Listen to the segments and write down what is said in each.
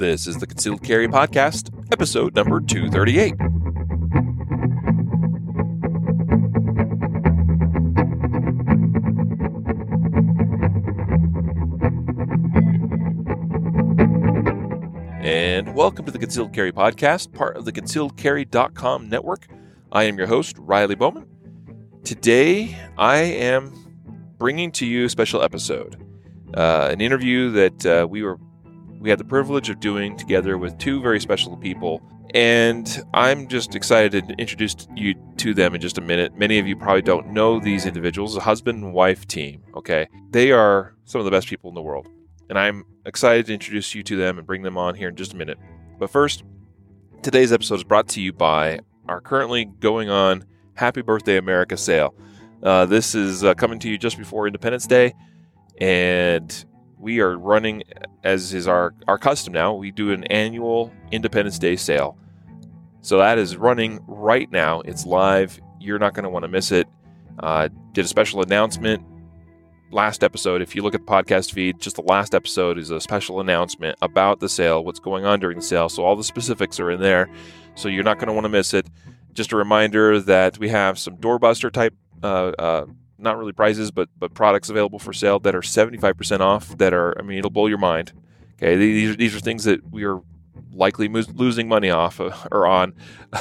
This is the Concealed Carry Podcast, episode number 238. And welcome to the Concealed Carry Podcast, part of the concealedcarry.com network. I am your host, Riley Bowman. Today, I am bringing to you a special episode, uh, an interview that uh, we were we had the privilege of doing together with two very special people. And I'm just excited to introduce you to them in just a minute. Many of you probably don't know these individuals, a husband and wife team. Okay. They are some of the best people in the world. And I'm excited to introduce you to them and bring them on here in just a minute. But first, today's episode is brought to you by our currently going on Happy Birthday America sale. Uh, this is uh, coming to you just before Independence Day, and we are running, as is our, our custom now, we do an annual Independence Day sale. So that is running right now. It's live. You're not going to want to miss it. Uh, did a special announcement last episode. If you look at the podcast feed, just the last episode is a special announcement about the sale, what's going on during the sale. So all the specifics are in there. So you're not going to want to miss it. Just a reminder that we have some doorbuster type, uh, uh, not really prizes, but but products available for sale that are 75% off. That are, I mean, it'll blow your mind. Okay, these these are things that we are likely mo- losing money off or on.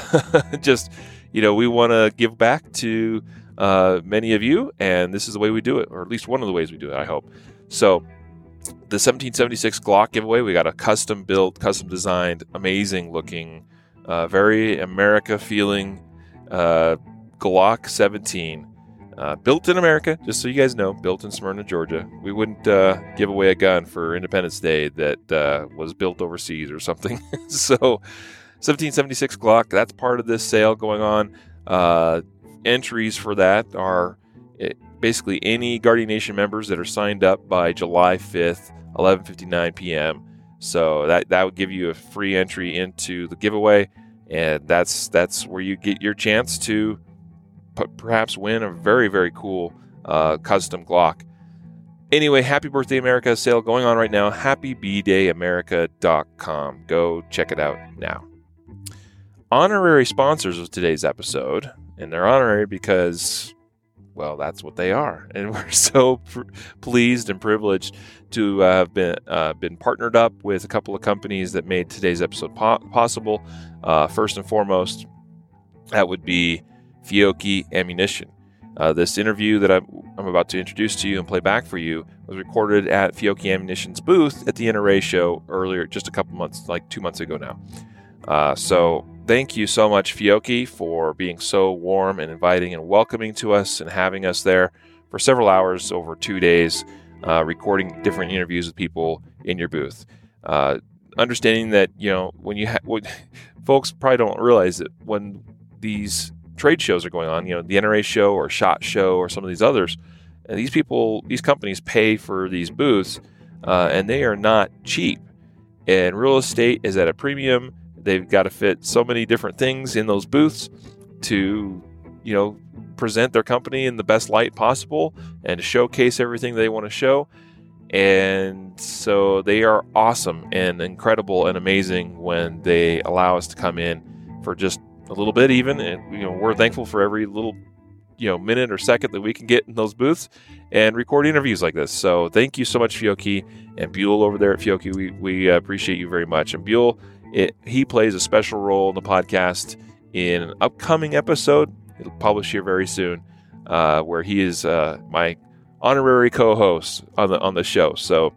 Just you know, we want to give back to uh, many of you, and this is the way we do it, or at least one of the ways we do it. I hope. So, the 1776 Glock giveaway, we got a custom built, custom designed, amazing looking, uh, very America feeling uh, Glock 17. Uh, built in America, just so you guys know, built in Smyrna, Georgia. We wouldn't uh, give away a gun for Independence Day that uh, was built overseas or something. so, 1776 Glock, that's part of this sale going on. Uh, entries for that are eh, basically any Guardian Nation members that are signed up by July 5th, 11:59 p.m. So that that would give you a free entry into the giveaway, and that's that's where you get your chance to perhaps win a very, very cool uh, custom Glock. Anyway, Happy Birthday America sale going on right now. HappyBDayAmerica.com. Go check it out now. Honorary sponsors of today's episode, and they're honorary because, well, that's what they are, and we're so pr- pleased and privileged to uh, have been uh, been partnered up with a couple of companies that made today's episode po- possible. Uh, first and foremost, that would be Fiocchi Ammunition. Uh, this interview that I'm, I'm, about to introduce to you and play back for you was recorded at Fiocchi Ammunition's booth at the NRA show earlier, just a couple months, like two months ago now. Uh, so thank you so much, Fiocchi, for being so warm and inviting and welcoming to us and having us there for several hours over two days, uh, recording different interviews with people in your booth. Uh, understanding that you know when you ha- what, folks probably don't realize that when these trade shows are going on, you know, the NRA show or SHOT Show or some of these others, and these people, these companies pay for these booths, uh, and they are not cheap. And real estate is at a premium. They've got to fit so many different things in those booths to, you know, present their company in the best light possible and to showcase everything they want to show. And so they are awesome and incredible and amazing when they allow us to come in for just a little bit even and you know we're thankful for every little you know minute or second that we can get in those booths and record interviews like this so thank you so much Fiocchi and Buell over there at Fiocchi we, we appreciate you very much and Buell it, he plays a special role in the podcast in an upcoming episode it'll publish here very soon uh, where he is uh, my honorary co-host on the on the show so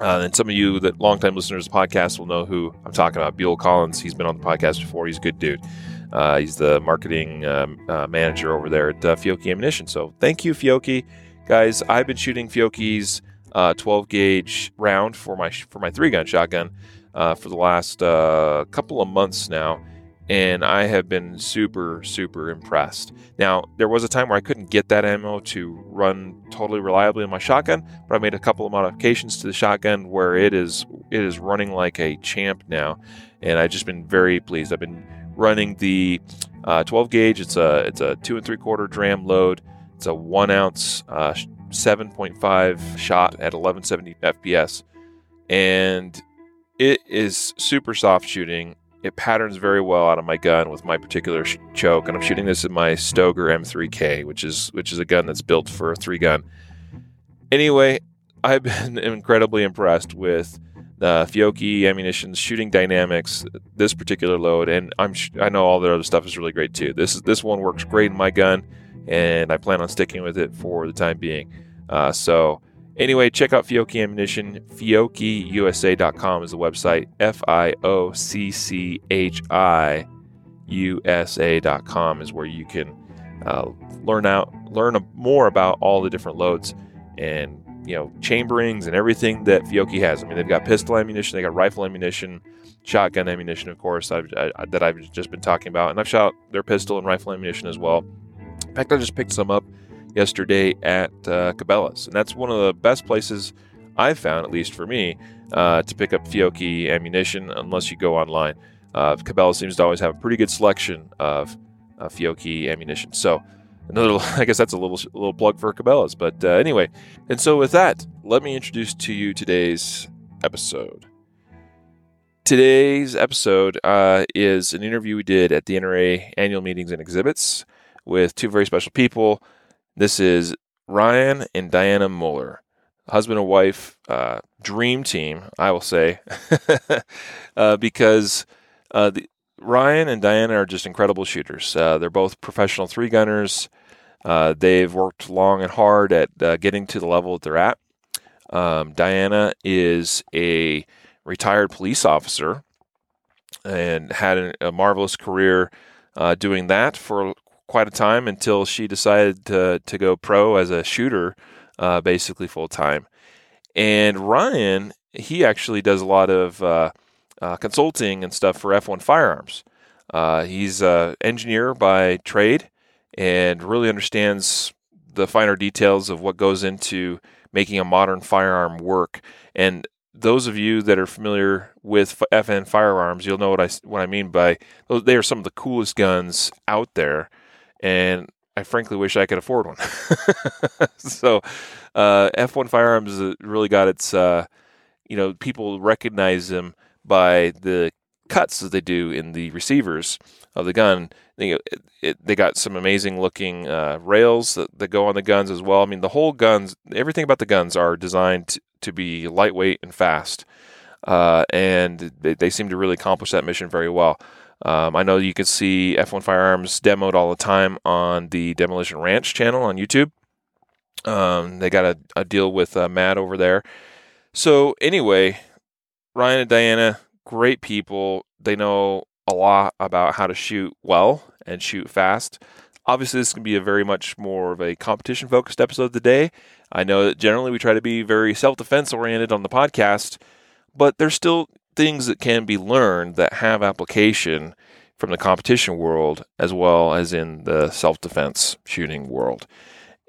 uh, and some of you that longtime listeners of the podcast will know who I'm talking about. Buell Collins. He's been on the podcast before. He's a good dude. Uh, he's the marketing um, uh, manager over there at uh, Fiocchi Ammunition. So thank you, Fiocchi, guys. I've been shooting Fiocchi's uh, 12 gauge round for my for my three gun shotgun uh, for the last uh, couple of months now, and I have been super, super impressed. Now, there was a time where I couldn't get that ammo to run totally reliably in my shotgun, but I made a couple of modifications to the shotgun where it is it is running like a champ now, and I've just been very pleased. I've been running the uh, 12 gauge. It's a it's a two and three quarter dram load. It's a one ounce uh, 7.5 shot at 1170 FPS, and it is super soft shooting. It patterns very well out of my gun with my particular sh- choke, and I'm shooting this in my Stoeger M3K, which is which is a gun that's built for a three gun. Anyway, I've been incredibly impressed with the Fiocchi ammunition's shooting dynamics, this particular load, and I'm sh- I know all the other stuff is really great too. This this one works great in my gun, and I plan on sticking with it for the time being. Uh, so Anyway, check out Fiocchi Ammunition. FiocchiUSA.com is the website. F I O C C H I USA.com is where you can uh, learn out, learn more about all the different loads and you know chamberings and everything that Fiocchi has. I mean, they've got pistol ammunition, they got rifle ammunition, shotgun ammunition, of course, I've, I, that I've just been talking about, and I've shot their pistol and rifle ammunition as well. In fact, I just picked some up yesterday at uh, Cabela's, and that's one of the best places I've found, at least for me, uh, to pick up Fiocchi ammunition. Unless you go online, uh, Cabela's seems to always have a pretty good selection of uh, Fiocchi ammunition. So, another, I guess that's a little a little plug for Cabela's. But uh, anyway, and so with that, let me introduce to you today's episode. Today's episode uh, is an interview we did at the NRA annual meetings and exhibits with two very special people. This is Ryan and Diana Muller, husband and wife, uh, dream team, I will say, uh, because uh, the, Ryan and Diana are just incredible shooters. Uh, they're both professional three gunners. Uh, they've worked long and hard at uh, getting to the level that they're at. Um, Diana is a retired police officer and had a, marvelous career doing that for quite a time until she decided to to go pro as a shooter, uh, basically full time. And Ryan, he actually does a lot of uh, consulting and stuff for F1 Firearms. Uh, he's an engineer by trade and really understands the finer details of what goes into making a modern firearm work. And those of you that are familiar with F1 firearms, you'll know what I what I mean by they are some of the coolest guns out there and I frankly wish I could afford one. so, uh, F1 Firearms really got its, uh, you know, people recognize them by the cuts that they do in the receivers of the gun. They, it, it, they got some amazing looking uh, rails that, that, go on the guns as well. I mean, the whole guns, everything about the guns are designed to, to be lightweight and fast. Uh, and they, they seem to really accomplish that mission very well. Um, I know you can see F1 Firearms demoed all the time on the Demolition Ranch channel on YouTube. Um, they got a, a deal with uh, Matt over there. So, anyway, Ryan and Diana, great people. They know a lot about how to shoot well and shoot fast. Obviously, this can be a very much more of a competition focused episode of the day. I know that generally we try to be very self defense oriented on the podcast, but there's still things that can be learned that have application from the competition world as well as in the self defense shooting world.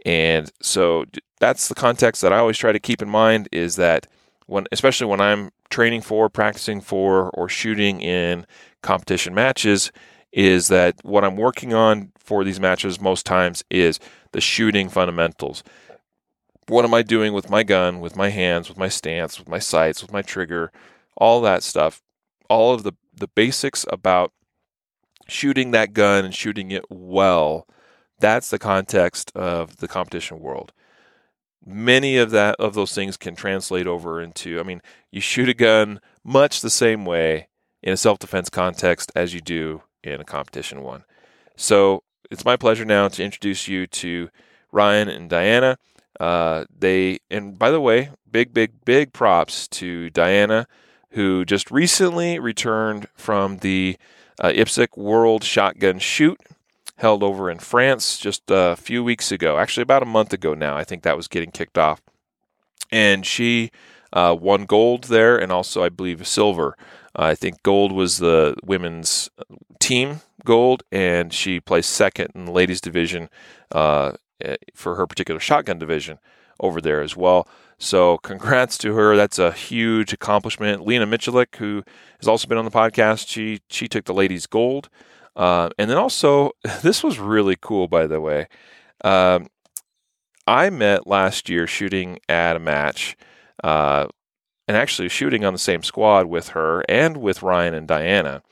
And so that's the context that I always try to keep in mind is that when especially when I'm training for, practicing for or shooting in competition matches is that what I'm working on for these matches most times is the shooting fundamentals. What am I doing with my gun, with my hands, with my stance, with my sights, with my trigger, all that stuff, all of the, the basics about shooting that gun and shooting it well. That's the context of the competition world. Many of that of those things can translate over into I mean, you shoot a gun much the same way in a self-defense context as you do in a competition one. So, it's my pleasure now to introduce you to Ryan and Diana. Uh, they and by the way, big, big, big props to Diana who just recently returned from the uh, IPSC World Shotgun Shoot held over in France just a few weeks ago, actually about a month ago now. I think that was getting kicked off. And she uh, won gold there and also, I believe, silver. Uh, I think gold was the women's team gold, and she placed second in the ladies' division uh, eh, for her particular shotgun division over there as well. So congrats to her. That's a huge accomplishment. Lena Miculek, who has also been on the podcast, she she took the ladies gold. Uh, and then also, this was really cool, by the way. Um, I met last year shooting at a match uh, and actually shooting on the same squad with her and with Ryan and Diana,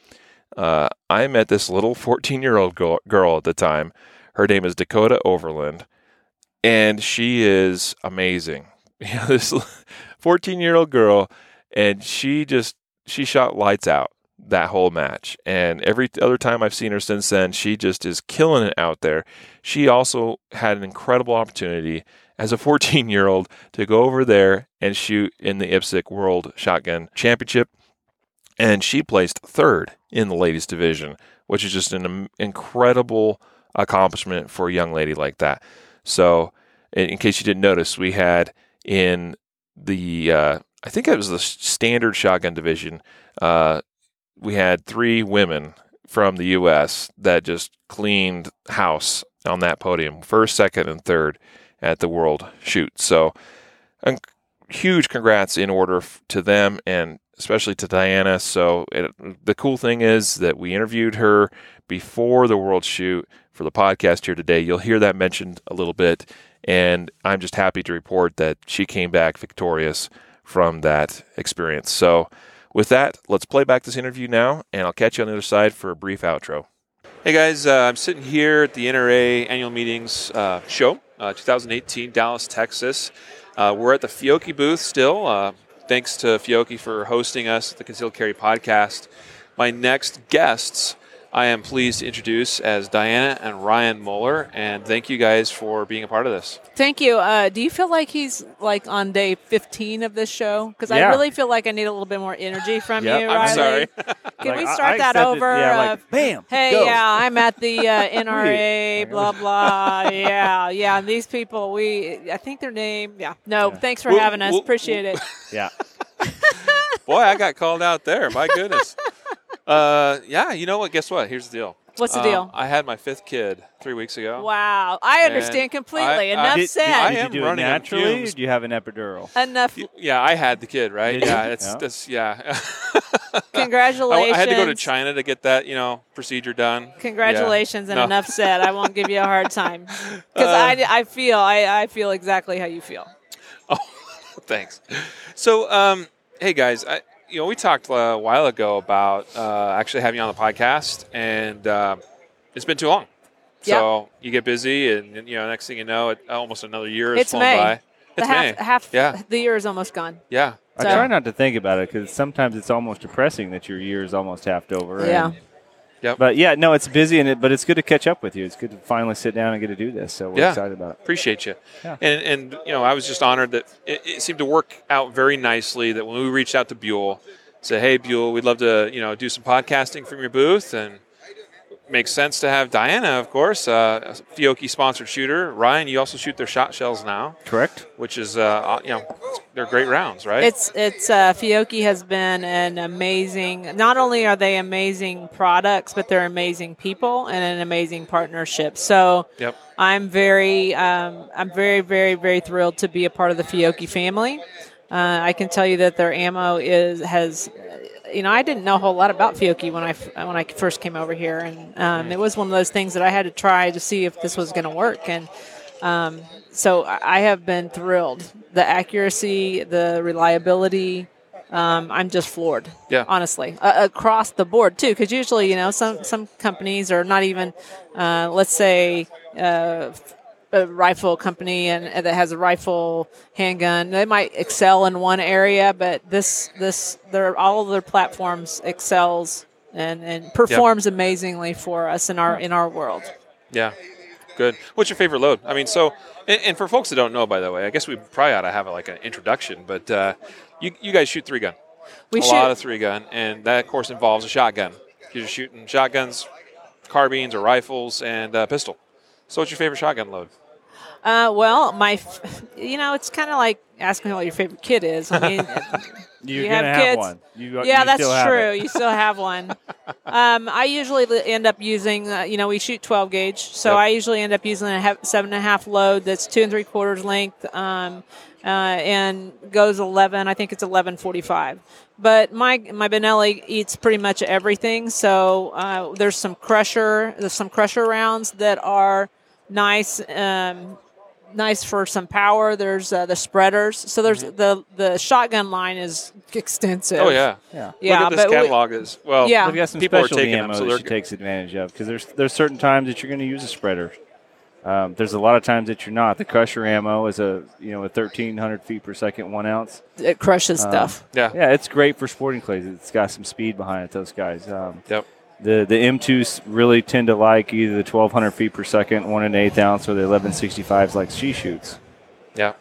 uh, I met this little 14 year old girl at the time. Her name is Dakota Overland, and she is amazing. This 14 year old girl, and she just she shot lights out that whole match. And every other time I've seen her since then, she just is killing it out there. She also had an incredible opportunity as a 14 year old to go over there and shoot in the IPSC World Shotgun Championship. And she placed third in the ladies division, which is just an incredible accomplishment for a young lady like that. So, in case you didn't notice, we had in the uh, I think it was the standard shotgun division. Uh, we had three women from the U.S. that just cleaned house on that podium, first, second, and third at the World Shoot. So, a huge congrats in order to them and especially to Diana. So, it, the cool thing is that we interviewed her before the World Shoot for the podcast here today. You'll hear that mentioned a little bit and I'm just happy to report that she came back victorious from that experience. So, with that, let's play back this interview now, and I'll catch you on the other side for a brief outro. Hey guys, uh, I'm sitting here at the NRA annual meetings uh, show, uh, 2018, Dallas, Texas. Uh, we're at the Fiocchi booth still. Uh, thanks to Fiocchi for hosting us at the Concealed Carry podcast. My next guests I am pleased to introduce as Diana and Ryan Muller, and thank you guys for being a part of this. Thank you. Uh, do you feel like he's like on day 15 of this show? Because yeah. I really feel like I need a little bit more energy from yep. you. I'm Riley. sorry. Can like, we start that over? Yeah, like, uh, bam. Hey, go. yeah, I'm at the uh, NRA. blah blah. Yeah, yeah. And these people, we, I think their name. Yeah. No, yeah. thanks for well, having us. Well, Appreciate well, it. Yeah. Boy, I got called out there. My goodness. Uh, yeah, you know what? Guess what? Here's the deal. What's the um, deal? I had my fifth kid three weeks ago. Wow, I understand completely. I, Enough I, did, said. Did, I am you do running it naturally, or do you have an epidural? Enough. Yeah, I had the kid, right? Did yeah, you? it's yeah. this. Yeah. Congratulations. I, I, had to go to China to get that, you know, procedure done. Congratulations, yeah. and no. enough said. I won't give you a hard time because uh, I, I feel I, I feel exactly how you feel. Oh, thanks. So, um, hey guys, I, you know, we talked a while ago about uh, actually having you on the podcast, and uh, it's been too long. So yep. you get busy, and, and, you know, next thing you know, it, almost another year has it's flown May. by. It's the half, May. half yeah. the year is almost gone. Yeah. I try not to think about it because sometimes it's almost depressing that your year is almost half over. Yeah. Yep. But yeah, no, it's busy, and it, but it's good to catch up with you. It's good to finally sit down and get to do this. So we're yeah. excited about it. Appreciate you. Yeah. And and you know, I was just honored that it, it seemed to work out very nicely. That when we reached out to Buell, said, "Hey, Buell, we'd love to you know do some podcasting from your booth," and makes sense to have Diana, of course, uh, Fiocchi sponsored shooter. Ryan, you also shoot their shot shells now, Correct. which is uh, you know they're great rounds, right? It's it's uh, Fiocchi has been an amazing. Not only are they amazing products, but they're amazing people and an amazing partnership. So yep. I'm very um, I'm very very very thrilled to be a part of the Fiocchi family. Uh, I can tell you that their ammo is has you know, I didn't know a whole lot about Fiocchi when I when I first came over here, and um, it was one of those things that I had to try to see if this was going to work, and um, so I have been thrilled. The accuracy, the reliability. Um, I'm just floored. Yeah. Honestly, uh, across the board too, because usually, you know, some some companies are not even, uh, let's say, uh, a rifle company and, and, that has a rifle handgun. They might excel in one area, but this this their all of their platforms excels and, and performs yep. amazingly for us in our in our world. Yeah, good. What's your favorite load? I mean, so and, and for folks that don't know, by the way, I guess we probably ought to have like an introduction. But uh, you you guys shoot three gun, we shoot a shoot. lot of three gun, and that of course involves a shotgun. You're shooting shotguns, carbines or rifles, and uh, pistol. So, what's your favorite shotgun load? Uh, well, my, f- you know, it's kind of like asking what your favorite kid is. I mean, gonna have kids. one. You, yeah, you that's true. you still have one. Um, I usually end up using, uh, you know, we shoot 12 gauge, so Yep. I usually end up using a seven and a half load that's two and three quarters length, um, uh, and goes 11. I think it's 11:45. But my my Benelli eats pretty much everything. So uh, there's some crusher, there's some crusher rounds that are nice. Um, nice for some power. There's uh, the spreaders. So there's the the shotgun line is extensive. Oh yeah. Yeah. yeah. Look at this but we- catalog is well. Yeah. we've got some People are specialty taking them, ammo so that she takes advantage of because there's there's certain times that you're going to use a spreader. Um, there's a lot of times that you're not. The crusher ammo is a you know a 1300 feet per second one ounce. it crushes Um, stuff. Yeah. Yeah, it's great for sporting clays. It's got some speed behind it. Those guys. Um, Yep. The the M2s really tend to like either the 1200 feet per second, one and eighth ounce, or the 1165s like she shoots. Yeah.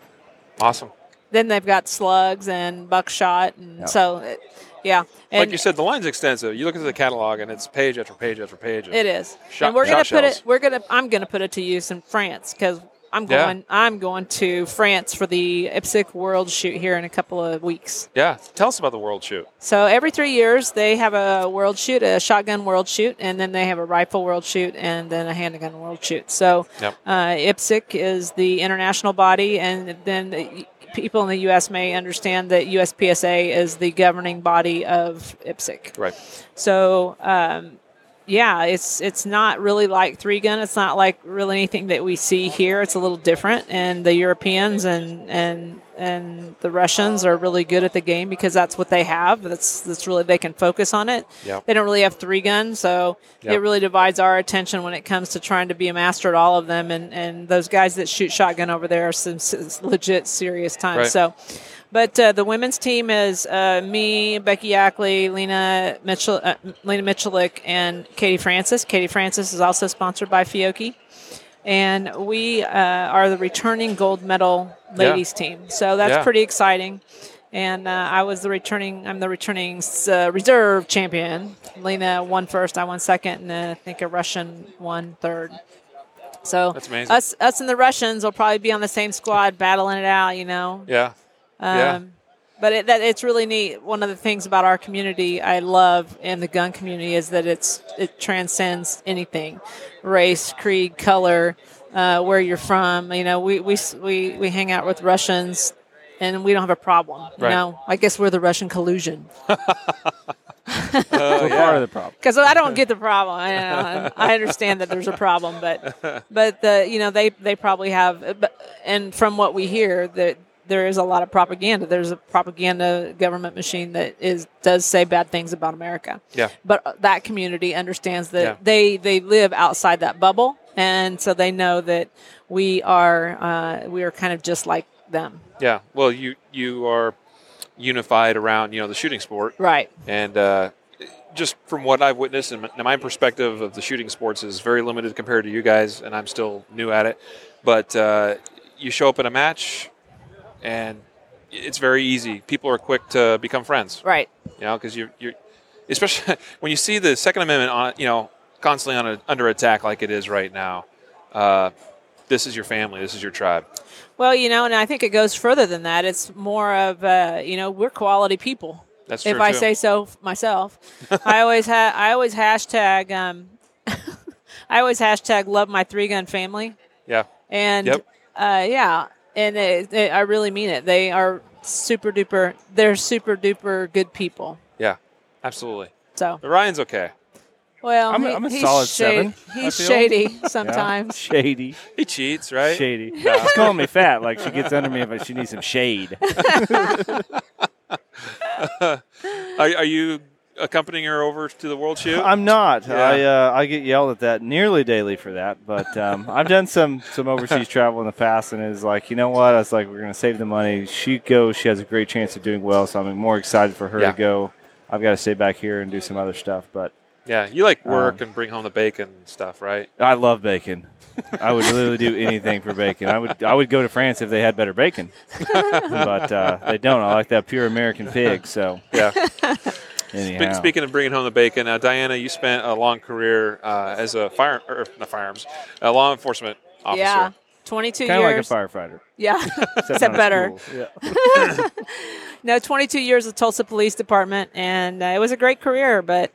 Awesome. Then they've got slugs and buckshot, and Yeah. so it, yeah. And like you said, the line's extensive. You look at the catalog, and it's page after page after page. It is, Shot- and we're gonna put shells. it. We're gonna. I'm gonna put it to use in France because I'm Yeah. going. I'm going to France for the IPSC World Shoot here in a couple of weeks. Yeah. Tell us about the World Shoot. So every three years they have a world shoot, a shotgun world shoot, and then they have a rifle world shoot, and then a handgun world shoot. So Yep. uh, IPSC is the international body, and then the, people in the U.S. may understand that USPSA is the governing body of IPSC. Right. So um, yeah, it's it's not really like three gun. It's not like really anything that we see here. It's a little different, and the Europeans and and and the Russians are really good at the game because that's what they have. That's that's really they can focus on it. Yep. They don't really have three guns, so Yep. it really divides our attention when it comes to trying to be a master at all of them. And and those guys that shoot shotgun over there are some legit serious times. Right. So. But uh, the women's team is uh, me, Becky Yackley, Lena Mitchell, uh, Lena Miculek, and Katie Francis. Katie Francis is also sponsored by Fiocchi, and we uh, are the returning gold medal ladies team. So that's Yeah. pretty exciting. And uh, I was the returning. I'm the returning uh, reserve champion. Lena won first. I won second, and then I think a Russian won third. So That's amazing. us, us and the Russians will probably be on the same squad, battling it out. You know, Yeah. um, Yeah. But it, that, it's really neat. One of the things about our community I love in the gun community is that it's it transcends anything, race, creed, color, uh, where you're from. You know, we, we we we hang out with Russians, and we don't have a problem. You Right. know, I guess we're the Russian collusion Oh, We're yeah. part of the problem. because I don't get the problem. I, know, I understand that there's a problem, but but the you know they they probably have. But, and from what we hear, that there is a lot of propaganda. There's a propaganda government machine that is does say bad things about America. Yeah. But that community understands that Yeah. they they live outside that bubble, and so they know that we are uh, we are kind of just like them. Yeah. Well, you you are unified around you know the shooting sport, Right. and uh, just from what I've witnessed, and my perspective of the shooting sports is very limited compared to you guys, and I'm still new at it. But uh, you show up in a match, and it's very easy. People are quick to become friends. Right. You know, because you're you're especially when you see the Second Amendment on you know constantly on a, under attack like it is right now. Uh, this is your family. This is your tribe. Well, you know, and I think it goes further than that. It's more of uh, you know we're quality people. That's true. if I too. say so myself. I always ha- I always hashtag um, I always hashtag love my three gun family, Yeah. and Yep. uh, yeah, and it, it, I really mean it. They are super duper. They're super duper good people. Yeah. Absolutely. So But Ryan's okay. well, I'm a- he- I'm a he's solid shady. seven, He's feel. shady Yeah. sometimes. Shady. He cheats, right? Shady. She's calling me fat. Like she gets under me if she needs some shade. Are, are you accompanying her over to the World Shoot? I'm not. Yeah. I uh, I get yelled at that nearly daily for that. But um, I've done some some overseas travel in the past, and it's like you know what? I was like, we're gonna save the money. She goes. She has a great chance of doing well. So I'm more excited for her Yeah. to go. I've got to stay back here and do some other stuff. But yeah. You like work Um, and bring home the bacon and stuff, right? I love bacon. I would literally do anything for bacon. I would I would go to France if they had better bacon, but uh, they don't. I like that pure American pig. So Yeah. Anyhow, Spe- Speaking of bringing home the bacon, uh, Diana, you spent a long career uh, as a fire, or not firearms, a law enforcement officer. Yeah, twenty two kind of like a firefighter, yeah, except except not as better. Yeah. No, 22 years with Tulsa Police Department, and uh, it was a great career. But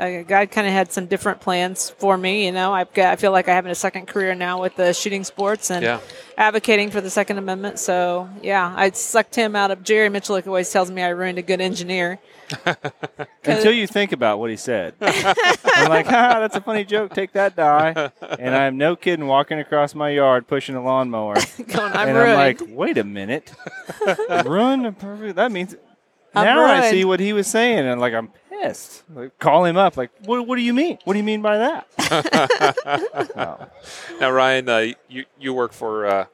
God kind of had some different plans for me. You know, I've got, I feel like I have a second career now with the shooting sports and Yeah. advocating for the Second Amendment. So yeah, I sucked him out of Jerry Miculek. Always tells me I ruined a good engineer. Until you think about what he said. I'm like, ah, that's a funny joke. Take that die. And I'm no kidding walking across my yard pushing a lawnmower. Going, I'm and ruined. I'm like, wait a minute. Run a perfect. That means I'm now I see what he was saying. And like, I'm pissed. Like, call him up. Like, what, what do you mean? What do you mean by that? Oh. Now, Ryan, uh, you you work for. Uh,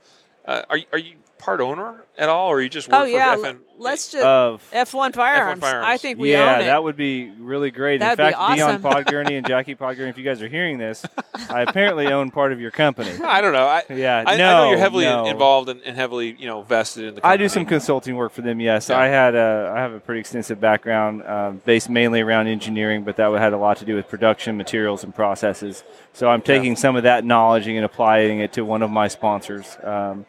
uh, are are you part owner at all, or you just work oh yeah, for l- FN? let's just Of F1 firearms. Firearms. I think we yeah, own it. that would be really great. That'd In be fact, Dion awesome. Podgurney and Jackie Podgurney, if you guys are hearing this, I apparently own part of your company. I don't know. I, Yeah, I, I no, know you're heavily no. involved and, and heavily, you know, vested in the. I do some consulting work for them. Yes, Yeah. I had a, I have a pretty extensive background um, based mainly around engineering, but that had a lot to do with production, materials, and processes. So I'm taking some of that knowledge and applying it to one of my sponsors. Um,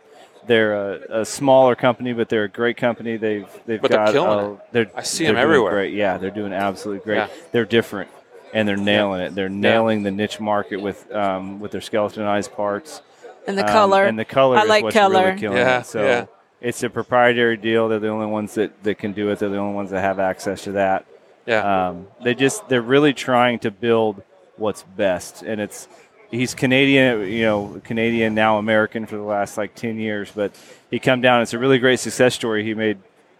they're a, a smaller company, but they're a great company. They've they've But they're got killing uh, it. they're I see they're 'em doing everywhere. Great, yeah, they're doing absolutely great. Yeah. They're different, and they're nailing it. They're nailing the niche market with um, with their skeletonized parts. and the Um, color. and the color I is like what's color. really killing Yeah, it. So yeah. it's a proprietary deal. They're the only ones that, that can do it. They're the only ones that have access to that. Yeah. Um, they just they're really trying to build what's best, and it's he's Canadian, you know, Canadian now American for the last like ten years, but he come down. It's a really great success story. He made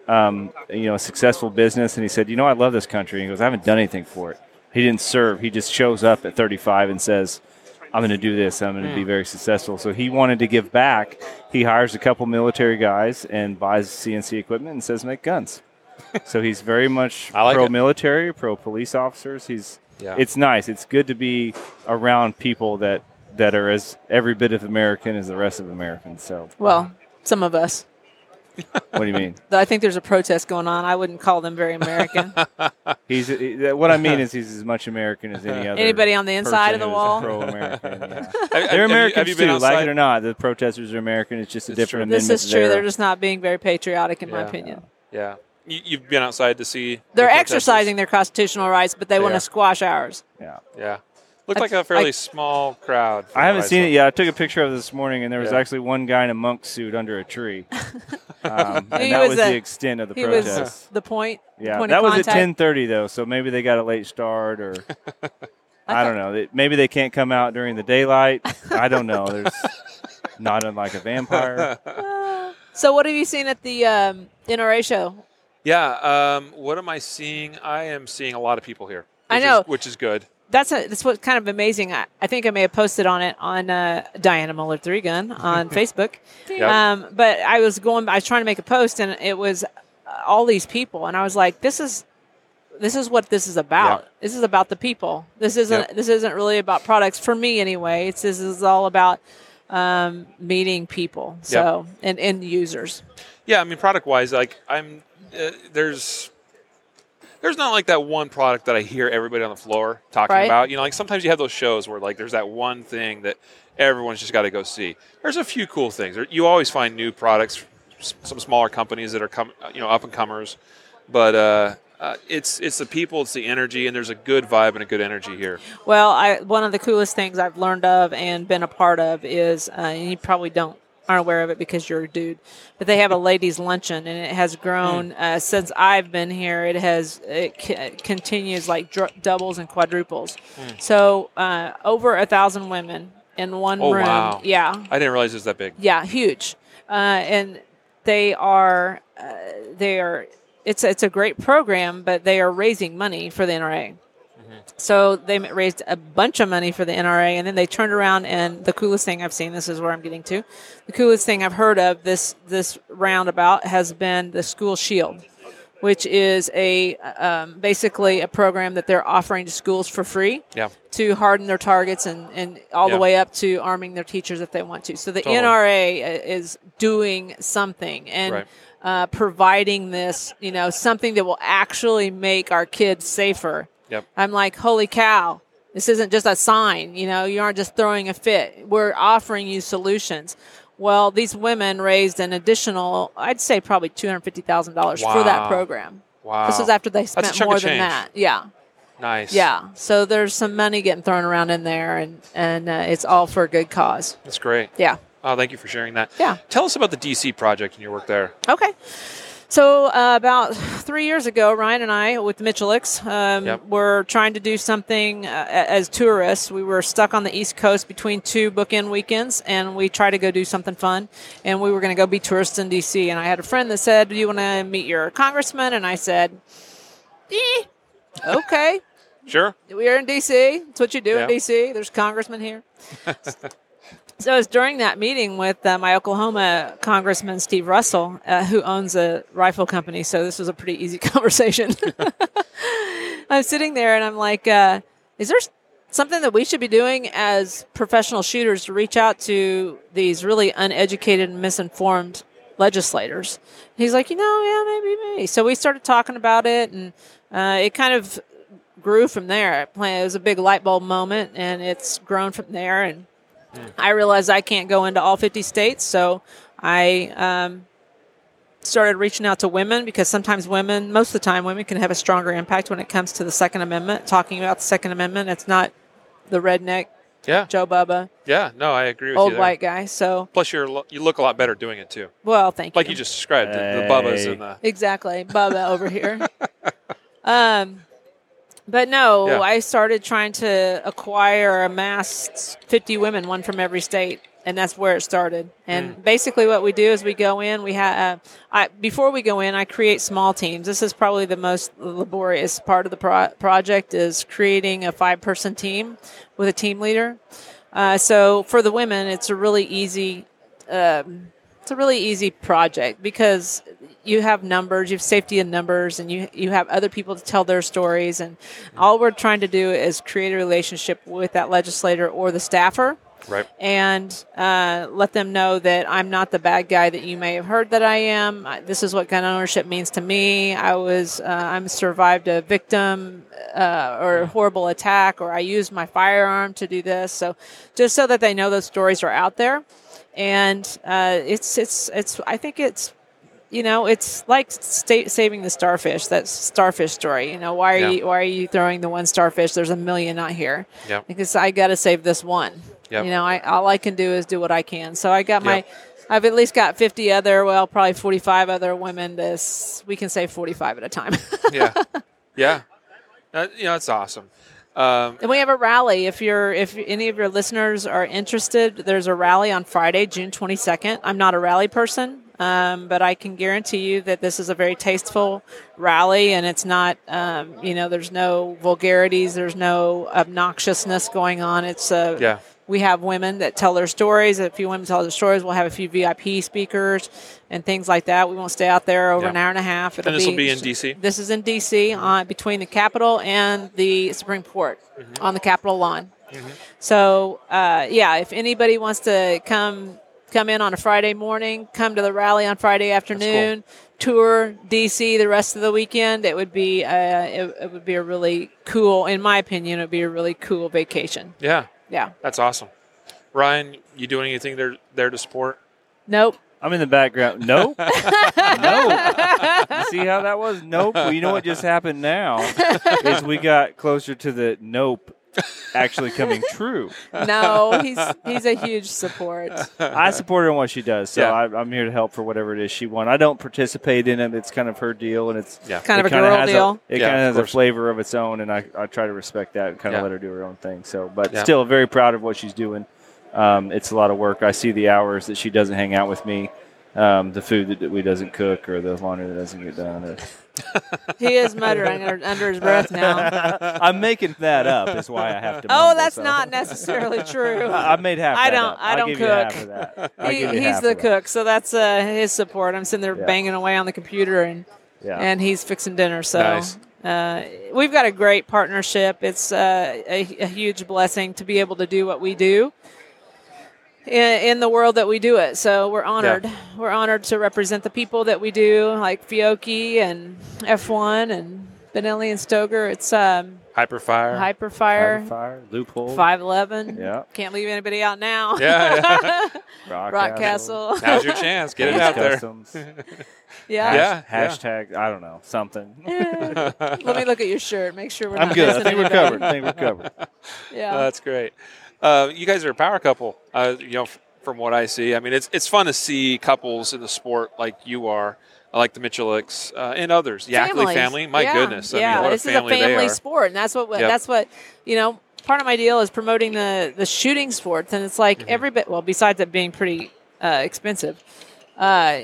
um, you know a successful business, and he said, you know, I love this country. He goes, I haven't done anything for it. He didn't serve. He just shows up at 35 and says. I'm going to do this. I'm going to be Hmm. very successful. So he wanted to give back. He hires a couple military guys and buys CNC equipment and says, make guns. so he's very much like pro it. military, pro police officers. He's Yeah. it's nice. It's good to be around people that that are as every bit of American as the rest of Americans. So well, some of us. what do you mean? I think there's a protest going on. I wouldn't call them very American. He's he- what I mean is he's as much American as any other. Anybody on the inside of the wall? Pro-American. Yeah. They're have you- Americans have you been too, like it or not. The protesters are American. It's just a It's different true. this is true. there. They're just not being very patriotic, in my Yeah. opinion. Yeah. You, you've been outside to see. They're the exercising their constitutional rights, but they want to squash ours. yeah. Yeah. Looked I- like a fairly I- small crowd. I haven't seen it yet. I took a picture of it this morning, and there was Yeah. actually one guy in a monk suit under a tree. Um, and that was was, a- the extent of the He protest. was the point. Yeah, point that of was at ten thirty though, so maybe they got a late start, or I, don't know. Maybe they can't come out during the daylight. I don't know. There's not unlike a vampire. So, what have you seen at the um, NRA show? Yeah. Um, what am I seeing? I am seeing a lot of people here. I know. is, which is good. That's a, that's what's kind of amazing. I, I think I may have posted on it on uh, Diana Muller Three Gun on Facebook. Yep. Um, but I was going. I was trying to make a post, and it was uh, all these people, and I was like, "This is this is what this is about. This is about the people. This isn't Yep. this isn't really about products for me anyway. It's this is all about um, meeting people. So and end users. Yeah, I mean, product wise, like I'm uh, there's there's not like that one product that I hear everybody on the floor talking Right. about. You know, like sometimes you have those shows where like there's that one thing that everyone's just got to go see. There's a few cool things. You always find new products, some smaller companies that are come, you know, up and comers, but uh, uh, it's it's the people, it's the energy, and there's a good vibe and a good energy here. Well, I one of the coolest things I've learned of and been a part of is, uh, and you probably don't aren't aware of it because you're a dude, but they have a ladies' luncheon, and it has grown Hmm. uh, since I've been here. It has it c- continues like dr- doubles and quadruples. So uh, over a thousand women in one Oh, room. wow. Yeah, I didn't realize it was that big. yeah, huge, uh, and they are uh, they are. It's it's a great program, but they are raising money for the NRA. So they raised a bunch of money for the NRA, and then they turned around and the coolest thing I've seen. This is where I'm getting to. The coolest thing I've heard of this this roundabout has been the School Shield, which is a um, basically a program that they're offering to schools for free Yeah. to harden their targets and, and all Yeah. the way up to arming their teachers if they want to. So the Totally. NRA is doing something and Right. uh, providing this, you know, something that will actually make our kids safer. Yep. I'm like, holy cow. This isn't just a sign, you know, you aren't just throwing a fit. We're offering you solutions. Well, these women raised an additional, I'd say probably $250,000 for that program. Wow. This was after they spent more than that. Yeah. Nice. Yeah, so there's some money getting thrown around in there, and and uh, it's all for a good cause. That's great. Yeah. Oh, thank you for sharing that. Yeah. Tell us about the DC project and your work there. Okay. So uh, about three years ago, Ryan and I, with Miculeks, um, Yep. were trying to do something uh, as tourists. We were stuck on the East Coast between two bookend weekends, and we tried to go do something fun. And we were going to go be tourists in D.C. And I had a friend that said, "Do you want to meet your congressman?" And I said, "Eh, okay." Sure. We're in D.C. That's what you do Yeah. in D.C. There's congressmen here. so it was during that meeting with uh, my Oklahoma Congressman Steve Russell, uh, who owns a rifle company. So this was a pretty easy conversation. I'm sitting there and I'm like, uh, "Is there something that we should be doing as professional shooters to reach out to these really uneducated and misinformed legislators?" He's like, "You know, yeah, maybe, maybe." So we started talking about it, and uh, it kind of grew from there. It it was a big light bulb moment, and it's grown from there. And I realized I can't go into all 50 states, so I um, started reaching out to women because sometimes women, most of the time, women can have a stronger impact when it comes to the Second Amendment. Talking about the Second Amendment, it's not the redneck Yeah. Joe Bubba, Yeah. No, I agree with old you there. white guy. So, Plus, you're lo- you look a lot better doing it too. well, thank Like you. Like you just described the, the Bubbas and the. Exactly, Bubba over here. Um, but no, Yeah. I started trying to acquire, a mass 50 women, one from every state, and that's where it started. And Mm. basically, what we do is we go in. We have, uh, I before we go in, I create small teams. This is probably the most laborious part of the pro- project is creating a five-person team with a team leader. Uh, so for the women, it's a really easy um, it's a really easy project because you have numbers, you have safety in numbers, and you you have other people to tell their stories. And all we're trying to do is create a relationship with that legislator or the staffer, Right. and uh, let them know that I'm not the bad guy that you may have heard that I am. I- This is what gun ownership means to me. I was uh, I'm survived a victim uh, or a horrible attack, or I used my firearm to do this. So just so that they know those stories are out there, and uh, it's it's it's I think it's you know, it's like sta- saving the starfish. That starfish story. You know, why are Yeah. you why are you throwing the one starfish? There's a million out here. Yep. Because I got to save this one. Yep. You know, I all I can do is do what I can. So I got my. Yep. I've at least got 50 other, well, probably 45 other women. This we can save 45 at a time. Yeah. yeah. Uh, you know, it's awesome. Um, And we have a rally. If you're, if any of your listeners are interested, there's a rally on Friday, June 22nd. I'm not a rally person, um, but I can guarantee you that this is a very tasteful rally, and it's not, um, you know, there's no vulgarities, there's no obnoxiousness going on. It's uh, yeah. we have women that tell their stories. A few women tell their stories. We'll have a few VIP speakers and things like that. We won't stay out there over Yeah. an hour and a half. It'll And this will be in DC? This is in DC, uh, between the Capitol and the Supreme Court Mm-hmm. on the Capitol lawn. So uh, yeah, if anybody wants to come come in on a Friday morning, come to the rally on Friday afternoon, tour DC the rest of the weekend. It would be uh, it, it would be a really cool, in my opinion, it would be a really cool vacation. Yeah. Yeah. That's awesome. Ryan, you doing anything there there to support? Nope. I'm in the background. Nope. nope. You see how that was? Nope. Well, you know what just happened now is we got closer to the nope actually coming true. No, he's he's a huge support. I support her in what she does, so Yeah. I, I'm here to help for whatever it is she wants. I don't participate in it; it's kind of her deal, and it's Yeah. Kind of it a kinda girl has deal. A, it Yeah, kind of of has a flavor of its own, and I, I try to respect that and kind of Yeah. let her do her own thing. So, but Yeah. still, very proud of what she's doing. Um, it's a lot of work. I see the hours that she doesn't hang out with me, um, the food that we doesn't cook, or the laundry that doesn't get done. Or, He is muttering under, under his breath now. I'm making that up. Is why I have to. Oh, that's so. not necessarily true. I I made half. I don't- up. I don't cook. half of that. I'll He, he's the cook, so that's uh, his support. I'm sitting there Yeah. banging away on the computer, and Yeah. and he's fixing dinner. So Nice. uh, we've got a great partnership. It's uh, a, a huge blessing to be able to do what we do in, in the world that we do it. So we're honored. We're honored to represent the people that we do, like Fiocchi and F1 and Benelli and Stoeger. It's um, Hyperfire. Hyperfire, Fire, loophole. 511. Yeah. Can't leave anybody out now. Yeah, Rock, Rock Castle. Now's your chance. Get it Ace out there. Customs. yeah. Yeah. Hashtag, I don't know, something. Let me look at your shirt. Make sure we're I'm not good. I think we're covered. I think we're covered. Yeah. Oh, that's great. Uh, you guys are a power couple. Uh, you know, f- from what I see, I mean, it's it's fun to see couples in the sport like you are. I like the Miculeks uh, and others. The Yackley family. My Yeah. goodness. I yeah, mean, what this a family is a family sport, and that's what Yep. that's what you know. Part of my deal is promoting the the shooting sports, and it's like Mm-hmm. every bit. Well, besides it being pretty uh, expensive, uh,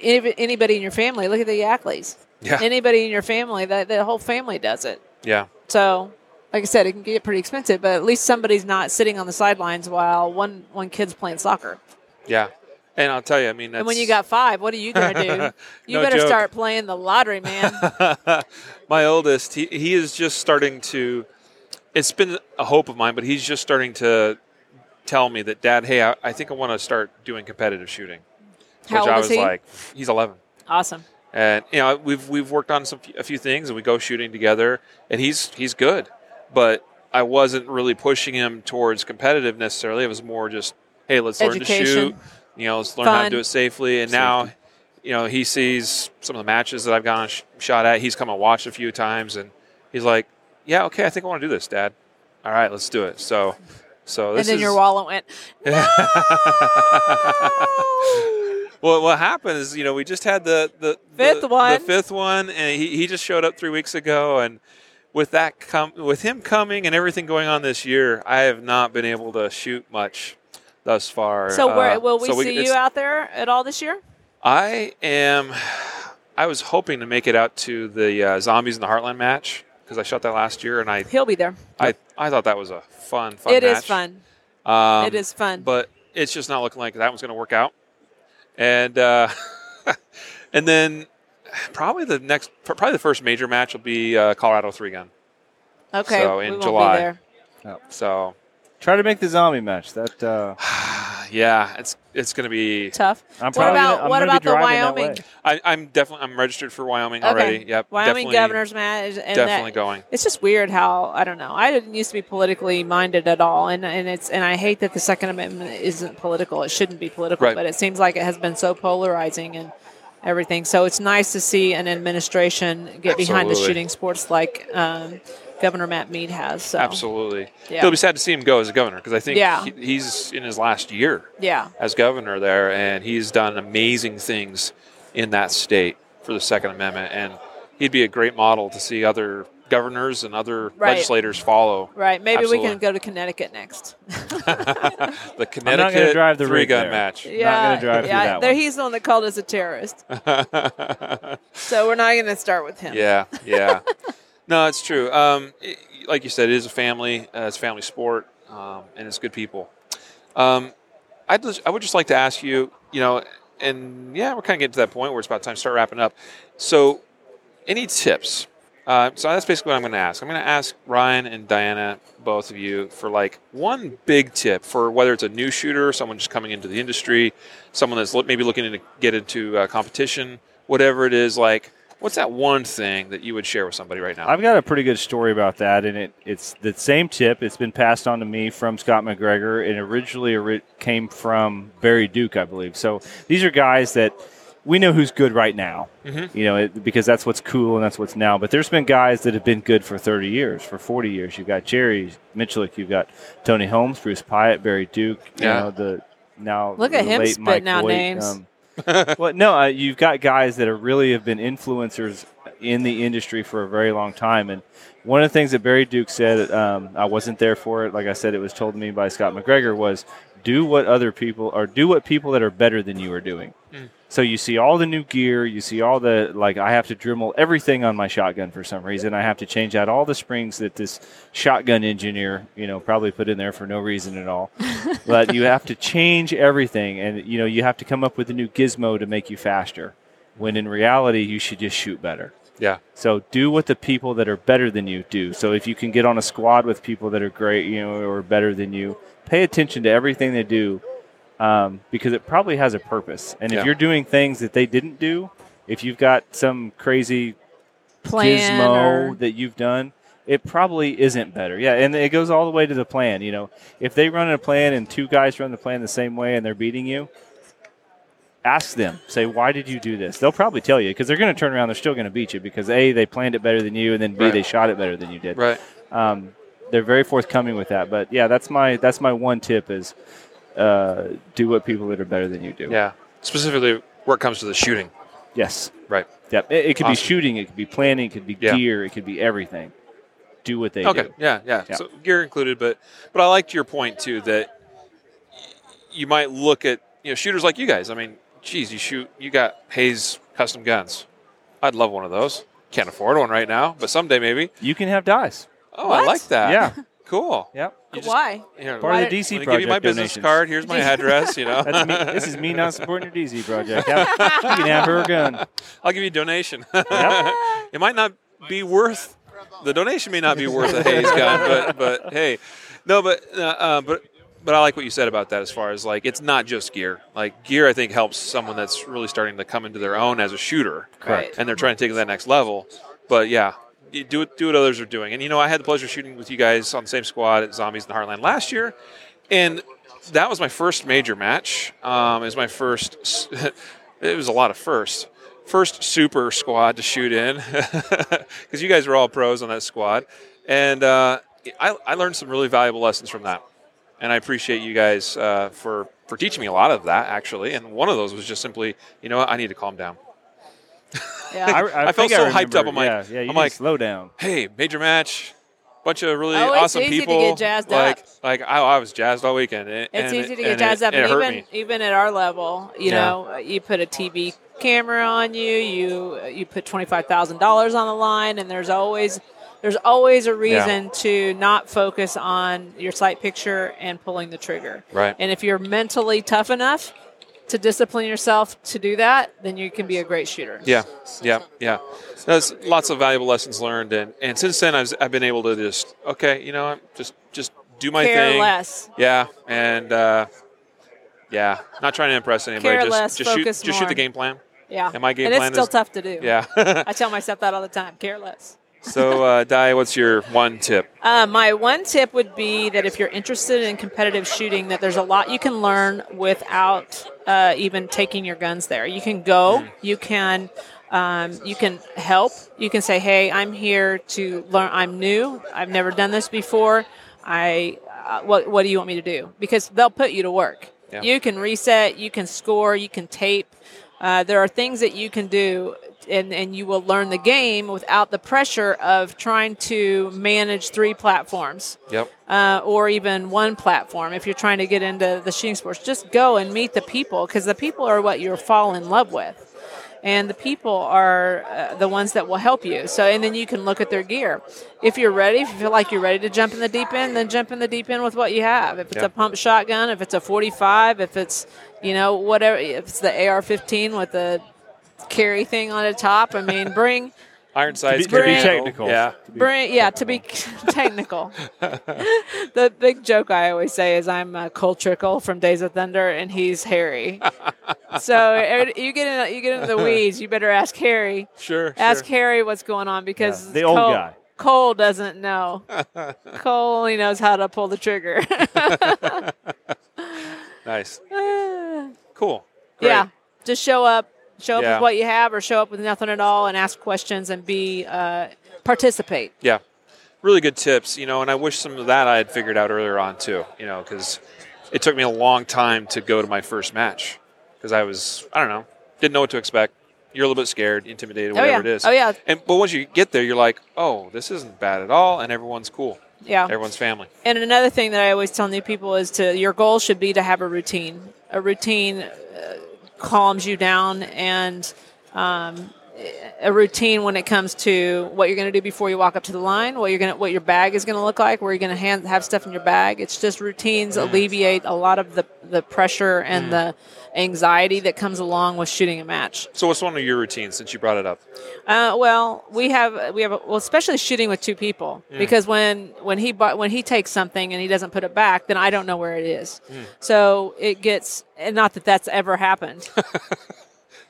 anybody in your family, look at the Yackleys. Yeah. Anybody in your family, that the whole family does it. Yeah. So, like I said, it can get pretty expensive, but at least somebody's not sitting on the sidelines while one one kid's playing soccer. Yeah. And I'll tell you, I mean, that's, And when you got five, what are you gonna do? You No better joke. start playing the lottery, man. my oldest, he, he is just starting to. It's been a hope of mine, but he's just starting to tell me that, Dad, hey, I, I think I want to start doing competitive shooting. How which I was he? like, he's 11. awesome. and you know we've we've worked on some a few things and we go shooting together and he's he's good but i wasn't really pushing him towards competitive necessarily. It was more just hey let's learn to shoot. You know let's learn how to do it safely. And now you know he sees some of the matches that i've gone and sh- shot at. He's come and watched a few times and he's like yeah okay i think i want to do this dad. All right let's do it. So so And then is your wallet went. No! Well, what happened is, you know, we just had the the Fifth the, one. the fifth one, and he, he just showed up three weeks ago, and with that come with him coming and everything going on this year, I have not been able to shoot much thus far. So, where Uh, will we so see it's- you out there at all this year? I am. I was hoping to make it out to the uh, Zombies in the Heartland match because I shot that last year, and I He'll be there. I, I thought that was a fun fun. It is match. fun. Um, it is fun. but it's just not looking like that one's going to work out. And uh, and then probably the next, probably the first major match will be uh, Colorado three gun. okay, so we in won't July. be there. So Try to make the zombie match. That uh, yeah, it's it's going to be. Tough. I'm What about gonna, I'm what about the Wyoming? I, I'm definitely I'm registered for Wyoming Okay. already. Yep, Wyoming definitely, governor's match, and definitely that, going. it's just weird how I don't know. I didn't used to be politically minded at all, and and it's and I hate that the Second Amendment isn't political. It shouldn't be political, Right. but it seems like it has been so polarizing and everything. So it's nice to see an administration get behind the shooting sports like um, Governor Matt Mead has. So Absolutely. Yeah. It'll be sad to see him go as a governor because I think Yeah. he, he's in his last year yeah, as governor there, and he's done amazing things in that state for the Second Amendment, and he'd be a great model to see other governors and other Right. legislators follow. right. Maybe we can go to Connecticut next. The Connecticut drive the three gun there. match. Yeah, gonna drive yeah. that there, one. he's the one that called us a terrorist. so we're not going to start with him. yeah, yeah. no, it's true. Um, it- like you said, it is a family. Uh, it's a family sport, um, and it's good people. Um, I'd just, I would just like to ask you, you know, and yeah, we're kind of getting to that point where it's about time to start wrapping up. So, any tips? Uh, so that's basically what I'm going to ask. I'm going to ask Ryan and Dianna, both of you, for like one big tip for whether it's a new shooter, someone just coming into the industry, someone that's maybe looking to get into uh, competition, whatever it is. Like, what's that one thing that you would share with somebody right now? I've got a pretty good story about that, and it, it's the same tip. It's been passed on to me from Scott McGregor, and originally ori- came from Barry Duke, I believe. So these are guys that we know who's good right now, you know, it, because that's what's cool and that's what's now. But there's been guys that have been good for 30 years, for 40 years. You've got Jerry Miculek, you've got Tony Holmes, Bruce Piatt, Barry Duke. You Yeah. know the now Look at the him late spitting Mike out Voigt, names. um, well, no, uh, you've got guys that are really have been influencers in the industry for a very long time. And one of the things that Barry Duke said, um, I wasn't there for it. Like I said, it was told to me by Scott McGregor was do what other people or do what people that are better than you are doing. So you see all the new gear, you see all the like. I have to Dremel everything on my shotgun for some reason. I have to change out all the springs that this shotgun engineer, you know, probably put in there for no reason at all. but you have to change everything, and you know you have to come up with a new gizmo to make you faster. When in reality, you should just shoot better. yeah, So do what the people that are better than you do. So if you can get on a squad with people that are great, you know, or better than you, pay attention to everything they do um, because it probably has a purpose. And if Yeah. you're doing things that they didn't do, if you've got some crazy Plan gizmo or- that you've done, it probably isn't better. Yeah, and it goes all the way to the plan. You know, if they run a plan and two guys run the plan the same way and they're beating you, ask them. Say, why did you do this? They'll probably tell you because they're going to turn around. They're still going to beat you because a they planned it better than you, and then b Right. they shot it better than you did. Right. Um, they're very forthcoming with that. But yeah, that's my that's my one tip is uh, do what people that are better than you do. Yeah. Specifically, where it comes to the shooting. Yes. Right. Yep. It, it could be shooting. It could be planning. It could be Yeah. gear. It could be everything. Do what they Okay. do. Yeah, yeah. Yeah. So gear included, but but I liked your point too that you might look at you know shooters like you guys. I mean, geez, you shoot. You got Hayes custom guns. I'd love one of those. Can't afford one right now, but someday maybe. You can have dice. Oh, I like that. Yeah. Cool. Yep. You just- Why? Here, Part of the DC let me project give you my business donations. card. Here's my address. You know, That's me. This is me not supporting your DC project. Have- you can have her gun. I'll give you a donation. it might not be worth the donation may not be worth a Hayes gun, but but hey, no, but uh, uh, but but I like what you said about that as far as like it's not just gear. Like gear, I think helps someone that's really starting to come into their own as a shooter, Correct. and they're trying to take it to that next level. But yeah. Do do what others are doing, and you know I had the pleasure of shooting with you guys on the same squad at Zombies in the Heartland last year, and that was my first major match. Um, it was my first. It was a lot of firsts. First super squad to shoot in because you guys were all pros on that squad, and uh, I, I learned some really valuable lessons from that, and I appreciate you guys uh, for for teaching me a lot of that actually. And one of those was just simply, you know what, I need to calm down. Yeah. I felt think so hyped remember. up. I'm like- yeah, yeah. You I'm like, slow down. Hey, major match. Bunch of really Oh, awesome easy to people. get jazzed like, up. like I, I was jazzed all weekend. and- It's and easy to get and jazzed it, up, and and it hurt even me. even at our level, you Yeah. know, you put a TV camera on you, you you put twenty five thousand dollars on the line, and there's always there's always a reason to not focus on your sight picture and pulling the trigger. Right. And if you're mentally tough enough to discipline yourself to do that, then you can be a great shooter. Yeah, yeah, yeah. There's lots of valuable lessons learned, and, and since then I've, I've been able to just okay, you know, what, just just do my Care thing. less. Yeah, and uh, yeah, not trying to impress anybody. Care just less, just shoot, just shoot the game plan. Yeah. And my game and it's plan still is- tough to do. Yeah. I tell myself that all the time. Care less. So, uh, Di, what's your one tip? Uh, my one tip would be that if you're interested in competitive shooting, that there's a lot you can learn without uh, even taking your guns there. You can go, you can. Um, you can help. You can say, "Hey, I'm here to learn. I'm new. I've never done this before. I, uh, what, what do you want me to do?" Because they'll put you to work. Yeah. You can reset. You can score. You can tape. Uh, there are things that you can do, and, and you will learn the game without the pressure of trying to manage three platforms Yep. uh, or even one platform. If you're trying to get into the shooting sports, just go and meet the people because the people are what you'll fall in love with. And the people are uh, the ones that will help you. So, and then you can look at their gear. If you're ready, if you feel like you're ready to jump in the deep end, then jump in the deep end with what you have. If it's Yeah. a pump shotgun, if it's a 45, if it's, you know, whatever, if it's the AR 15 with the carry thing on the top, I mean, bring. Iron sights. To be, to be technical. Yeah. To be- Bring, yeah, to be technical. the big joke I always say is I'm uh, Cole Trickle from Days of Thunder, and he's Harry. so er, you get in, you get into the weeds. You better ask Harry. Sure. Ask sure. Harry what's going on because Yeah, the old Cole, guy. Cole doesn't know. Cole only knows how to pull the trigger. Nice. Cool. Great. yeah, just show up. Show up Yeah. with what you have, or show up with nothing at all, and ask questions and be uh, participate. Yeah, really good tips. You know, and I wish some of that I had figured out earlier on too. You know, because it took me a long time to go to my first match because I was I don't know didn't know what to expect. You're a little bit scared, intimidated, Oh, whatever yeah. it is. Oh, yeah. And but once you get there, you're like, oh, this isn't bad at all, and everyone's cool. Yeah. Everyone's family. And another thing that I always tell new people is to your goal should be to have a routine. A routine uh, calms you down, and um, a routine when it comes to what you're going to do before you walk up to the line, what you're going to, what your bag is going to look like, where you're going to hand, have stuff in your bag. It's just routines alleviate a lot of the the pressure and mm. the anxiety that comes along with shooting a match. So what's one of your routines since you brought it up? Uh, well, we have we have well, especially shooting with two people mm. because when when he bu- when he takes something and he doesn't put it back, then I don't know where it is. Mm. So it gets and not that that's ever happened,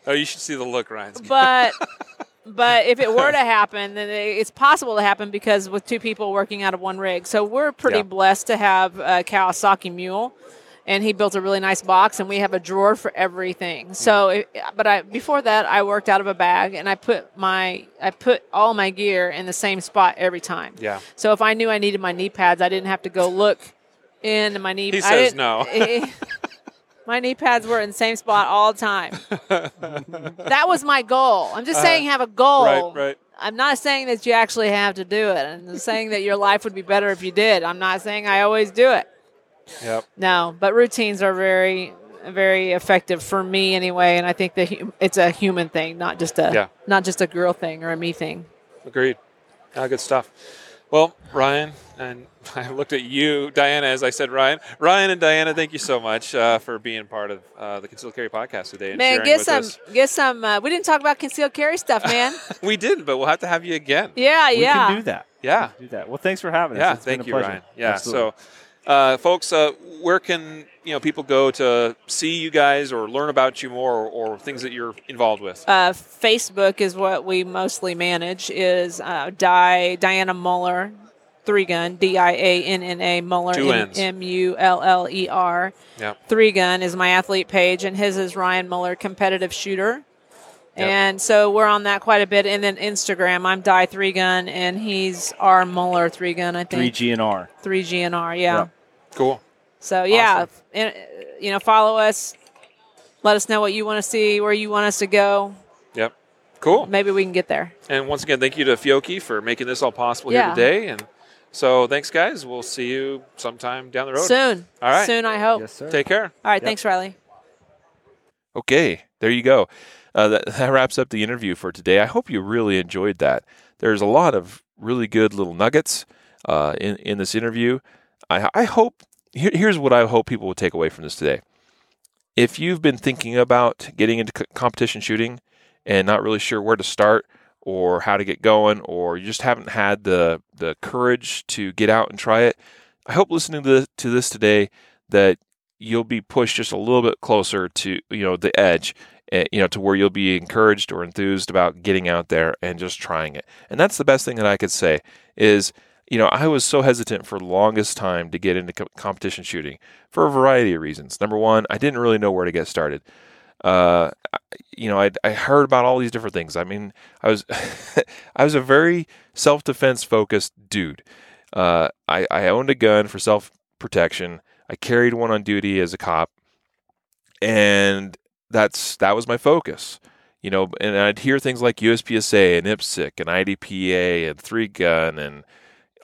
Oh, you should see the look, Ryan's. but but if it were to happen, then it's possible to happen because with two people working out of one rig. So we're pretty Yeah. blessed to have a Kawasaki Mule, and he built a really nice box, and we have a drawer for everything. Hmm. So, it, but I before that, I worked out of a bag, and I put my I put all my gear in the same spot every time. Yeah. So if I knew I needed my knee pads, I didn't have to go look in my knee. He I says no. my knee pads were in the same spot all the time. that was my goal. I'm just saying, have a goal. Uh, Right, right. I'm not saying that you actually have to do it. I'm saying that your life would be better if you did. I'm not saying I always do it. Yep. No, but routines are very, very effective for me anyway. And I think that it's a human thing, not just a Yeah. not just a girl thing or a me thing. Agreed. Ah, good stuff. Well, Ryan, and I looked at you, Dianna, as I said Ryan. Ryan and Dianna, thank you so much uh, for being part of uh, the Concealed Carry podcast today. And Man, sharing get with some, us. get some. Uh, we didn't talk about concealed carry stuff, man. We didn't, but we'll have to have you again. yeah, yeah. We yeah. can do that. Yeah. Do that. Well, thanks for having us. Yeah, It's been thank a you, pleasure. Ryan. Yeah, Absolutely. so, uh, folks, uh, where can you know people go to see you guys or learn about you more, or, or things that you're involved with? uh, Facebook is what we mostly manage. Is uh, Di Dianna Muller, three gun D I A N N A Muller Two M- Ns. M U L L E R. yeah, Three gun is my athlete page, and his is Ryan Muller, competitive shooter. Yep. And so we're on that quite a bit. And then Instagram, I'm Die Three Gun, and he's R Muller Three Gun. I Three think G and R. three GNR. Yeah. Yep. Cool. So yeah, Awesome. and, you know, follow us. Let us know what you want to see, where you want us to go. Yep, cool. Maybe we can get there. And once again, thank you to Fiocchi for making this all possible Yeah. here today. And so, thanks, guys. We'll see you sometime down the road. Soon. All right. Soon, I hope. Yes, sir. Take care. All right. Yep. Thanks, Riley. Okay, there you go. Uh, that, that wraps up the interview for today. I hope you really enjoyed that. There's a lot of really good little nuggets uh, in in this interview. I, I hope here, here's what I hope people will take away from this today. If you've been thinking about getting into co- competition shooting and not really sure where to start or how to get going, or you just haven't had the the courage to get out and try it, I hope listening to this, to this today that you'll be pushed just a little bit closer to you know the edge eh, you know to where you'll be encouraged or enthused about getting out there and just trying it and that's the best thing that i could say is you know i was so hesitant for longest time to get into co- competition shooting for a variety of reasons number one i didn't really know where to get started uh, you know, I, I heard about all these different things. I mean, I was, I was a very self-defense focused dude. Uh, I, I owned a gun for self protection. I carried one on duty as a cop, and that's that was my focus. You know, and I'd hear things like USPSA and IPSC and IDPA and three gun and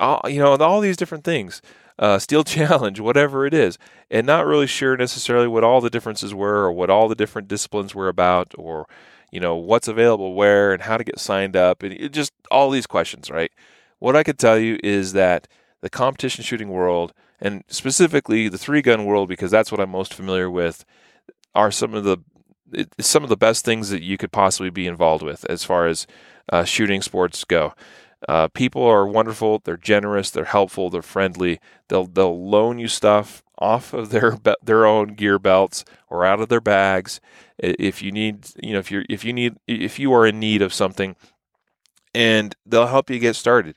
all you know all these different things, uh, Steel Challenge, whatever it is, and not really sure necessarily what all the differences were or what all the different disciplines were about or you know what's available where and how to get signed up and it just all these questions, right? What I could tell you is that the competition shooting world and specifically the three gun world because that's what I'm most familiar with are some of the some of the best things that you could possibly be involved with as far as uh, shooting sports go. Uh, people are wonderful. They're generous. They're helpful. They're friendly. They'll they'll loan you stuff off of their be- their own gear belts or out of their bags if you need you know if you're if you need if you are in need of something, and they'll help you get started.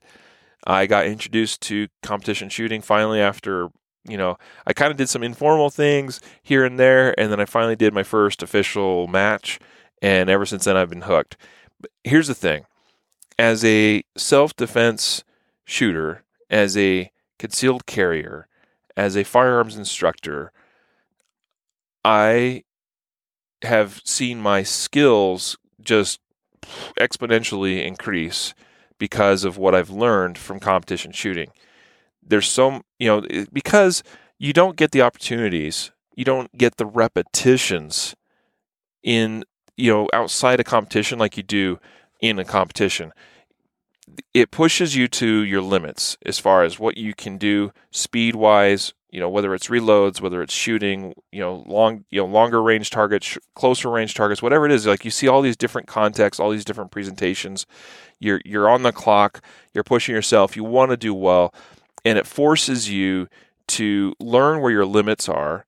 I got introduced to competition shooting finally after you know I kind of did some informal things here and there, and then I finally did my first official match, and ever since then I've been hooked. But here's the thing: as a self-defense shooter, as a concealed carrier, as a firearms instructor, I have seen my skills just exponentially increase because of what I've learned from competition shooting. There's so, you know, because you don't get the opportunities, you don't get the repetitions in, you know, outside a competition like you do in a competition. It pushes you to your limits as far as what you can do speed wise, you know, whether it's reloads, whether it's shooting, you know, long, you know, longer range targets, sh- closer range targets, whatever it is. Like you see all these different contexts, all these different presentations. You're you're on the clock. You're pushing yourself. You want to do well, and it forces you to learn where your limits are,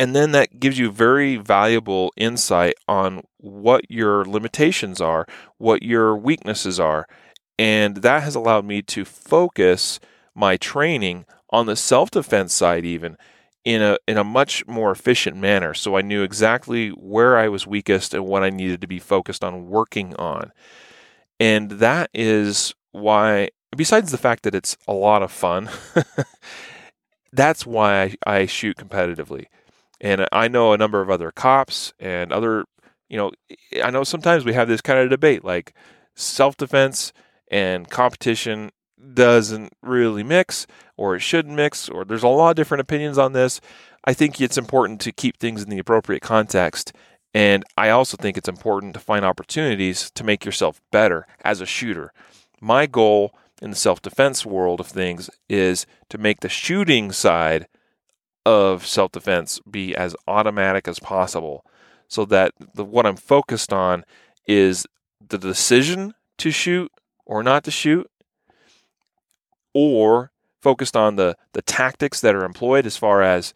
And then that gives you very valuable insight on what your limitations are, what your weaknesses are. And that has allowed me to focus my training on the self defense side, even in a in a much more efficient manner. So I knew exactly where I was weakest and what I needed to be focused on working on. And that is why besides the fact that it's a lot of fun, that's why I, I shoot competitively. And I know a number of other cops and other, you know, I know sometimes we have this kind of debate like self defense and competition doesn't really mix or it shouldn't mix or there's a lot of different opinions on this. I think it's important to keep things in the appropriate context. And I also think it's important to find opportunities to make yourself better as a shooter. My goal in the self defense world of things is to make the shooting side of self defense be as automatic as possible so that the, what I'm focused on is the decision to shoot or not to shoot or focused on the the tactics that are employed as far as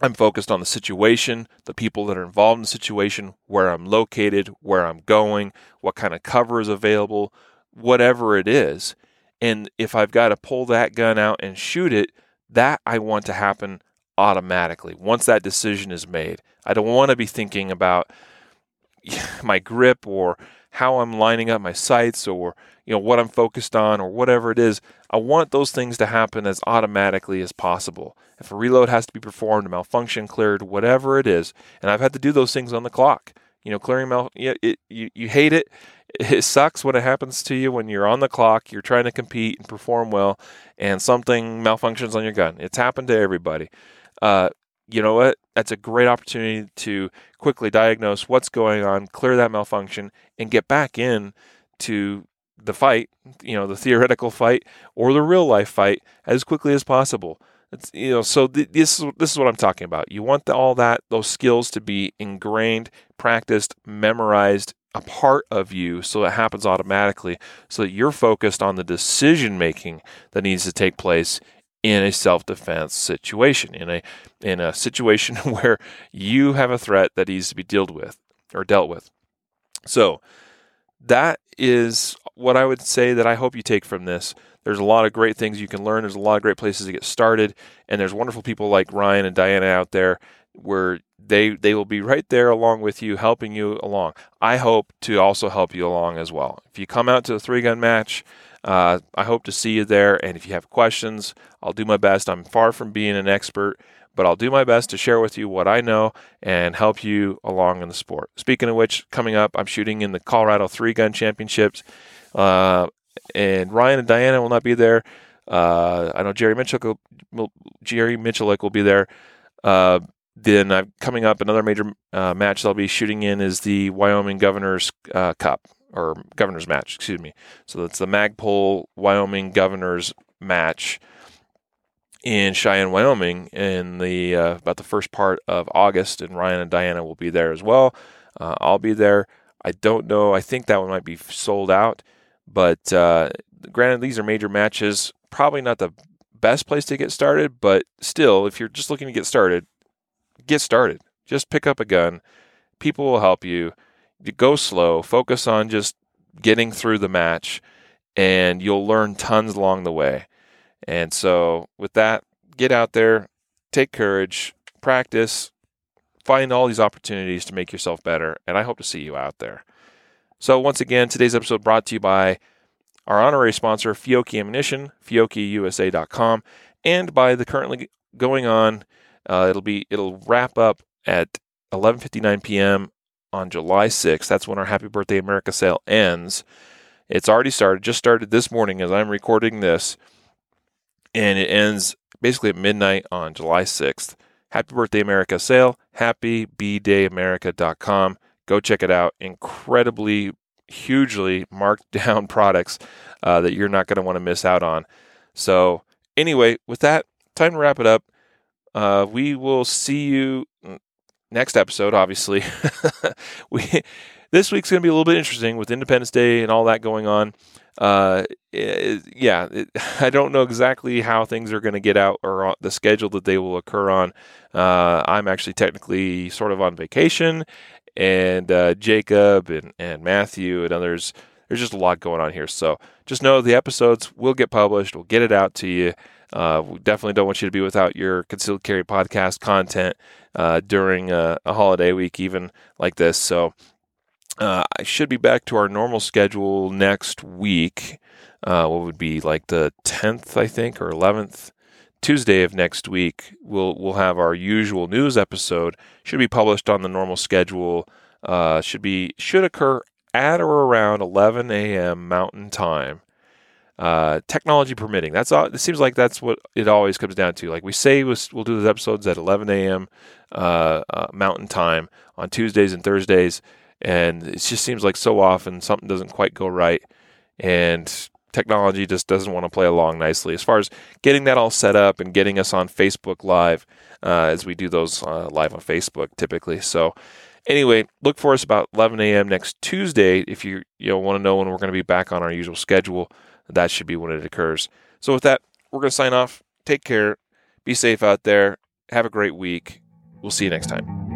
I'm focused on the situation, the people that are involved in the situation, where I'm located, where I'm going, what kind of cover is available, whatever it is. And if I've got to pull that gun out and shoot it, that I want to happen automatically once that decision is made. I don't want to be thinking about my grip or how I'm lining up my sights or you know what I'm focused on or whatever it is. I want those things to happen as automatically as possible. If a reload has to be performed, a malfunction cleared, whatever it is, and I've had to do those things on the clock. You know, clearing mal, yeah, it, you you hate it. It sucks when it happens to you when you're on the clock, you're trying to compete and perform well, and something malfunctions on your gun. It's happened to everybody. Uh, you know what? That's a great opportunity to quickly diagnose what's going on, clear that malfunction, and get back in to the fight, you know, the theoretical fight or the real life fight as quickly as possible. It's, you know, so th- this is this is what I'm talking about. You want the, all that those skills to be ingrained, practiced, memorized, a part of you, so it happens automatically, so that you're focused on the decision making that needs to take place in a self-defense situation, in a in a situation where you have a threat that needs to be dealt with or dealt with. So that is what I would say that I hope you take from this. There's a lot of great things you can learn. There's a lot of great places to get started, and there's wonderful people like Ryan and Dianna out there where they they will be right there along with you, helping you along. I hope to also help you along as well. If you come out to a three gun match, uh, I hope to see you there. And if you have questions, I'll do my best. I'm far from being an expert, but I'll do my best to share with you what I know and help you along in the sport. Speaking of which, coming up, I'm shooting in the Colorado Three Gun Championships, uh, and Ryan and Dianna will not be there. Uh, I know Jerry Mitchell, Jerry Miculek will be there. Uh, then uh, coming up, another major uh, match I'll be shooting in is the Wyoming Governor's uh, Cup or governor's match, excuse me. So that's the Magpul Wyoming governor's match in Cheyenne, Wyoming, in the uh, about the first part of August, and Ryan and Dianna will be there as well. Uh, I'll be there. I don't know. I think that one might be sold out, but uh, granted, these are major matches. Probably not the best place to get started, but still, if you're just looking to get started, get started. Just pick up a gun. People will help you go slow, focus on just getting through the match, and you'll learn tons along the way. And so, with that, get out there, take courage, practice, find all these opportunities to make yourself better. And I hope to see you out there. So, once again, today's episode brought to you by our honorary sponsor, Fiocchi Ammunition, FiocchiUSA.com, and by the currently going on. Uh, it'll be it'll wrap up at 11:59 p.m on July 6th. That's when our Happy Birthday America sale ends. It's already started, just started this morning as I'm recording this, and it ends basically at midnight on July 6th. Happy Birthday America sale, happybdayamerica.com. Go check it out. Incredibly, hugely marked down products uh, that you're not going to want to miss out on. So, anyway, with that, time to wrap it up. Uh, we will see you next episode, obviously, we this week's going to be a little bit interesting with Independence Day and all that going on. Uh, it, yeah, it, I don't know exactly how things are going to get out or the schedule that they will occur on. Uh, I'm actually technically sort of on vacation, and uh, Jacob and, and Matthew and others. There's just a lot going on here. So just know the episodes will get published. We'll get it out to you. Uh, we definitely don't want you to be without your concealed carry podcast content uh, during a, a, holiday week, even like this. So uh, I should be back to our normal schedule next week. Uh, what would be like the 10th, I think, or 11th Tuesday of next week. We'll we'll have our usual news episode. Should be published on the normal schedule. Uh, should be should occur at or around 11 a.m. Mountain Time. Uh, technology permitting. That's all. It seems like that's what it always comes down to. Like we say, we'll, we'll do those episodes at 11 a.m. Uh, uh, Mountain Time on Tuesdays and Thursdays and it just seems like so often something doesn't quite go right and technology just doesn't want to play along nicely. As far as getting that all set up and getting us on facebook live uh, as we do those uh, live on facebook typically. So anyway look for us about 11 a.m next tuesday. If you you know want to know when we're going to be back on our usual schedule that should be when it occurs. So with that we're going to sign off. Take care. Be safe out there. Have a great week. We'll see you next time